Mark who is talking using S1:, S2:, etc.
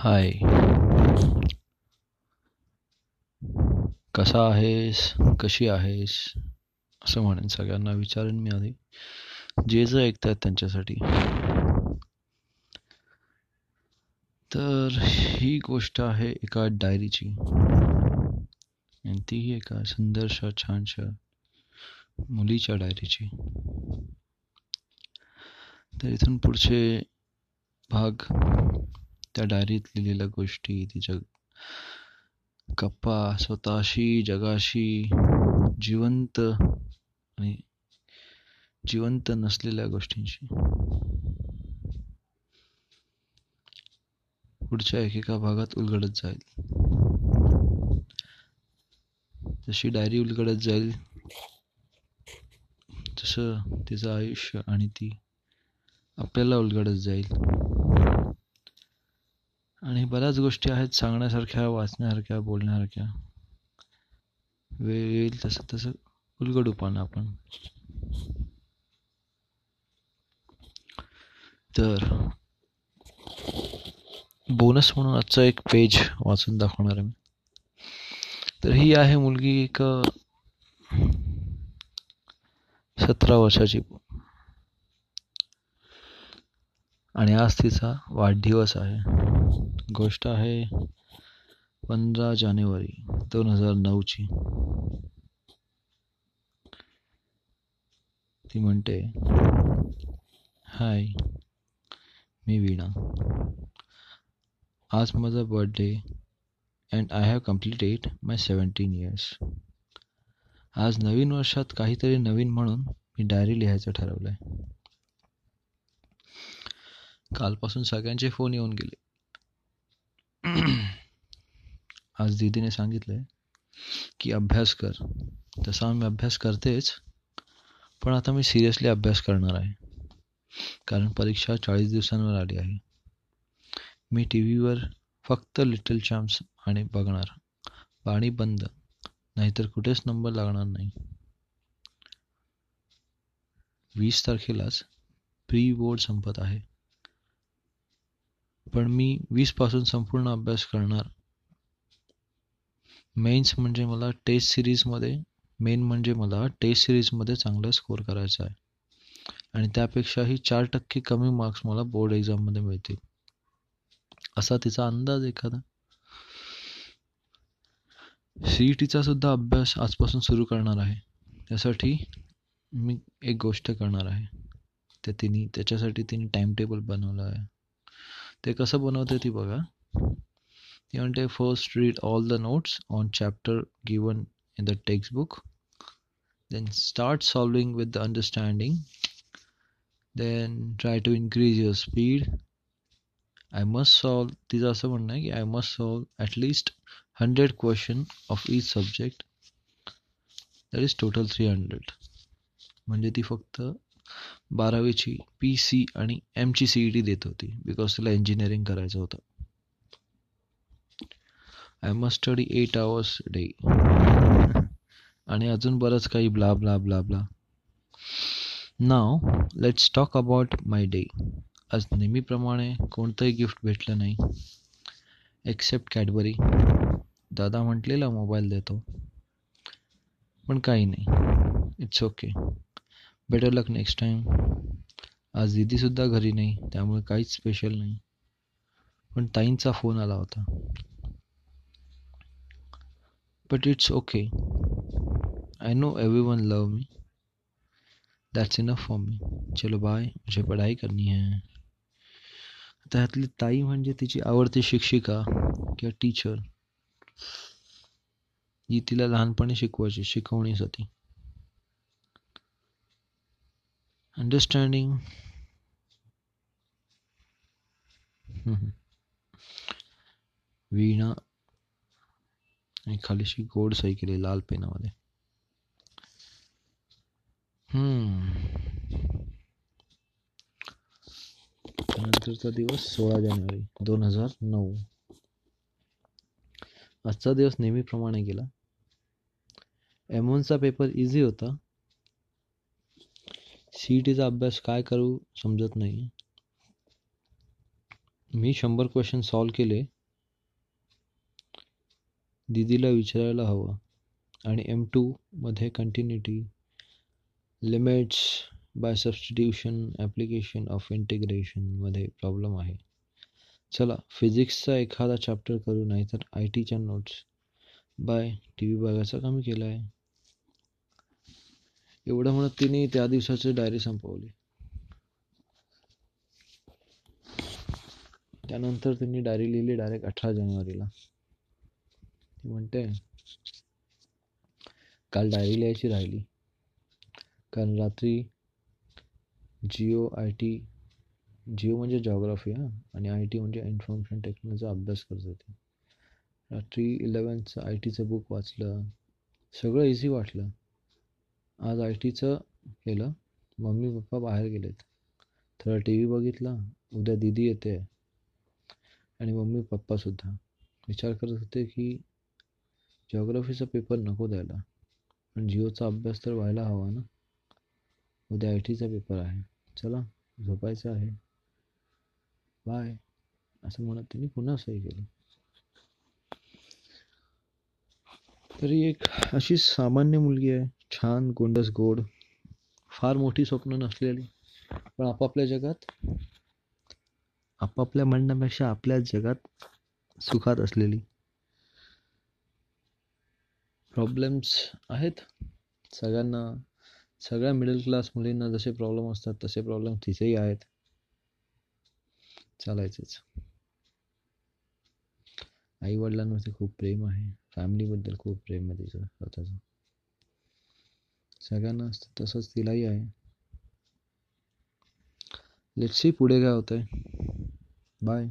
S1: हाय. कसा आहेस? कशी आहेस? असं म्हणेन सगळ्यांना विचारेन मी आधी. जे जे ऐकतात त्यांच्यासाठी. तर ही गोष्ट आहे एका डायरीची. आणि तीही एका सुंदरशा छानशा मुलीच्या डायरीची. तर इथून पुढचे भाग त्या डायरीत लिहिलेल्या गोष्टी तिच्या गप्पा स्वतःशी जगाशी जिवंत आणि जिवंत नसलेल्या गोष्टींशी. पुढच्या एकेका भागात उलगडत जाईल. जशी डायरी उलगडत जाईल तसं तिचं आयुष्य आणि ती आपल्याला उलगडत जाईल. आणि बऱ्याच गोष्टी आहेत सांगण्यासारख्या वाचण्यासारख्या बोलण्यासारख्या. वेळ येईल तसं तसं उलगडू पण आपण. तर बोनस म्हणून आजचा एक पेज वाचून दाखवणार आहे मी. तर ही आहे मुलगी एक सतरा वर्षाची. आणि आज तिचा वाढदिवस आहे. गोष्ट आहे पंधरा जानेवारी दोन हजार नऊची. ती म्हणते हाय मी वीणा. आज माझा birthday and I have completed my seventeen years आज नवीन वर्षात काहीतरी नवीन म्हणून मी डायरी लिहायचं ठरवलं आहे कालपासून सगळ्यांचे फोन येऊन गेले. आज दीदीने सांगितलं आहे की अभ्यास कर. तसा मी अभ्यास करतेच पण आता मी सिरियसली अभ्यास करणार आहे. कारण परीक्षा चाळीस दिवसांवर आली आहे. मी टी व्हीवर फक्त लिटल चॅम्प्स आणि बघणार. पाणी बंद. नाहीतर कुठेच नंबर लागणार नाही. वीस तारखेलाच प्री बोर्ड संपत आहे. पण मी वीसपासून संपूर्ण अभ्यास करणार. मेन्स म्हणजे मला टेस्ट सिरीजमध्ये मेन म्हणजे मला टेस्ट सिरीजमध्ये चांगला स्कोर करायचा आहे. आणि त्यापेक्षाही चार टक्के कमी मार्क्स मला बोर्ड एक्झाममध्ये मिळतील. असा तिचा अंदाज एखादा? सी टीचा सुद्धा अभ्यास आजपासून सुरू करणार आहे. त्यासाठी मी एक गोष्ट करणार आहे. त्या तिने त्याच्यासाठी तिने टाईम टेबल बनवलं आहे. ते कसं बनवते ती बघा. ती म्हणते first read all the notes on chapter given in the text book then start solving with the understanding then try to increase your speed I must solve तिचं असं म्हणणं आहे की I must solve at least hundred question of each subject that is total three hundred म्हणजे ती फक्त बारावीची P C आणि एमची सी ई टी देत होती बिकॉज तिला इंजिनिअरिंग करायचं होतं. I must study eight hours day आणि अजून बरंच काही blah blah blah blah now let's talk about my day आज नेहमीप्रमाणे कोणतंही गिफ्ट भेटलं नाही एक्सेप्ट कॅडबरी दादा म्हटलेला मोबाईल देतो पण काही नाही. It's okay better luck next time आज दीदीसुद्धा घरी नाही त्यामुळे काहीच स्पेशल नाही. पण ताईंचा फोन आला होता. But it's okay I know everyone love me that's enough for me चलो बाय मुझे पढ़ाई करनी है. त्यातली ताई म्हणजे तिची आवडती शिक्षिका किंवा टीचर जी तिला लहानपणी शिकवायची शिकवणीसाठी. अंडरस्टँडिंग वीणा आणि खालीशी गोड सही केली लाल पेनामध्ये त्यानंतरचा दिवस सोळा जानेवारी दोन हज़ार नऊ आजचा दिवस नेहमीप्रमाणे गेला एमोनचा पेपर इझी होता। सी टीचा अभ्यास काय करू समजत नाही. मी शंभर क्वेश्चन सॉल्व केले. दीदीला विचारायला हवं. आणि एम टूमध्ये continuity limits by substitution application of इंटिग्रेशनमध्ये problem आहे. चला फिजिक्सचा एखादा चॅप्टर करू नाही तर आय टीच्या नोट्स बाय टी व्ही बघायचा कमी केला आहे एवढं म्हणत तिने त्या दिवसाची डायरी संपवली. त्यानंतर त्यांनी डायरी लिहिली डायरेक्ट अठरा जानेवारीला. ती म्हणते काल डायरी लिहायची राहिली. कारण रात्री जिओ आय टी जिओ म्हणजे जॉग्राफी हां आणि आय टी म्हणजे इन्फॉर्मेशन टेक्नॉलॉजीचा अभ्यास करत होते. रात्री इलेवन्थचं आय टीचं बुक वाचलं सगळं इझी वाटलं. आज आय टीचं केलं. मम्मी पप्पा बाहेर गेलेत. थोडा टी व्ही बघितला. उद्या दिदी येते. आणि मम्मी पप्पासुद्धा विचार करत होते की जॉग्राफीचा पेपर नको द्यायला. पण जिओचा अभ्यास तर व्हायला हवा ना. उद्या आय टीचा पेपर आहे. चला झोपायचं आहे. बाय असं म्हणत त्यांनी पुन्हा सही केली. तरी एक अशी सामान्य मुलगी आहे. छान गोंडस गोड फार मोठी स्वप्न नसलेली पण आपापल्या जगात आपापल्या म्हणण्यापेक्षा आपल्या जगात सुखात असलेली. प्रॉब्लेम्स आहेत. सगळ्यांना सगळ्या मिडल क्लास मुलींना जसे प्रॉब्लेम असतात तसे प्रॉब्लेम तिथेही आहेत. चालायचंच. आई वडिलांवरती खूप प्रेम आहे. फॅमिलीबद्दल खूप प्रेम आहे तिचं स्वतःचं. सगळ्यांना असतं तसंच तिलाही आहे. लेट्स सी पुढे काय होतं आहे बाय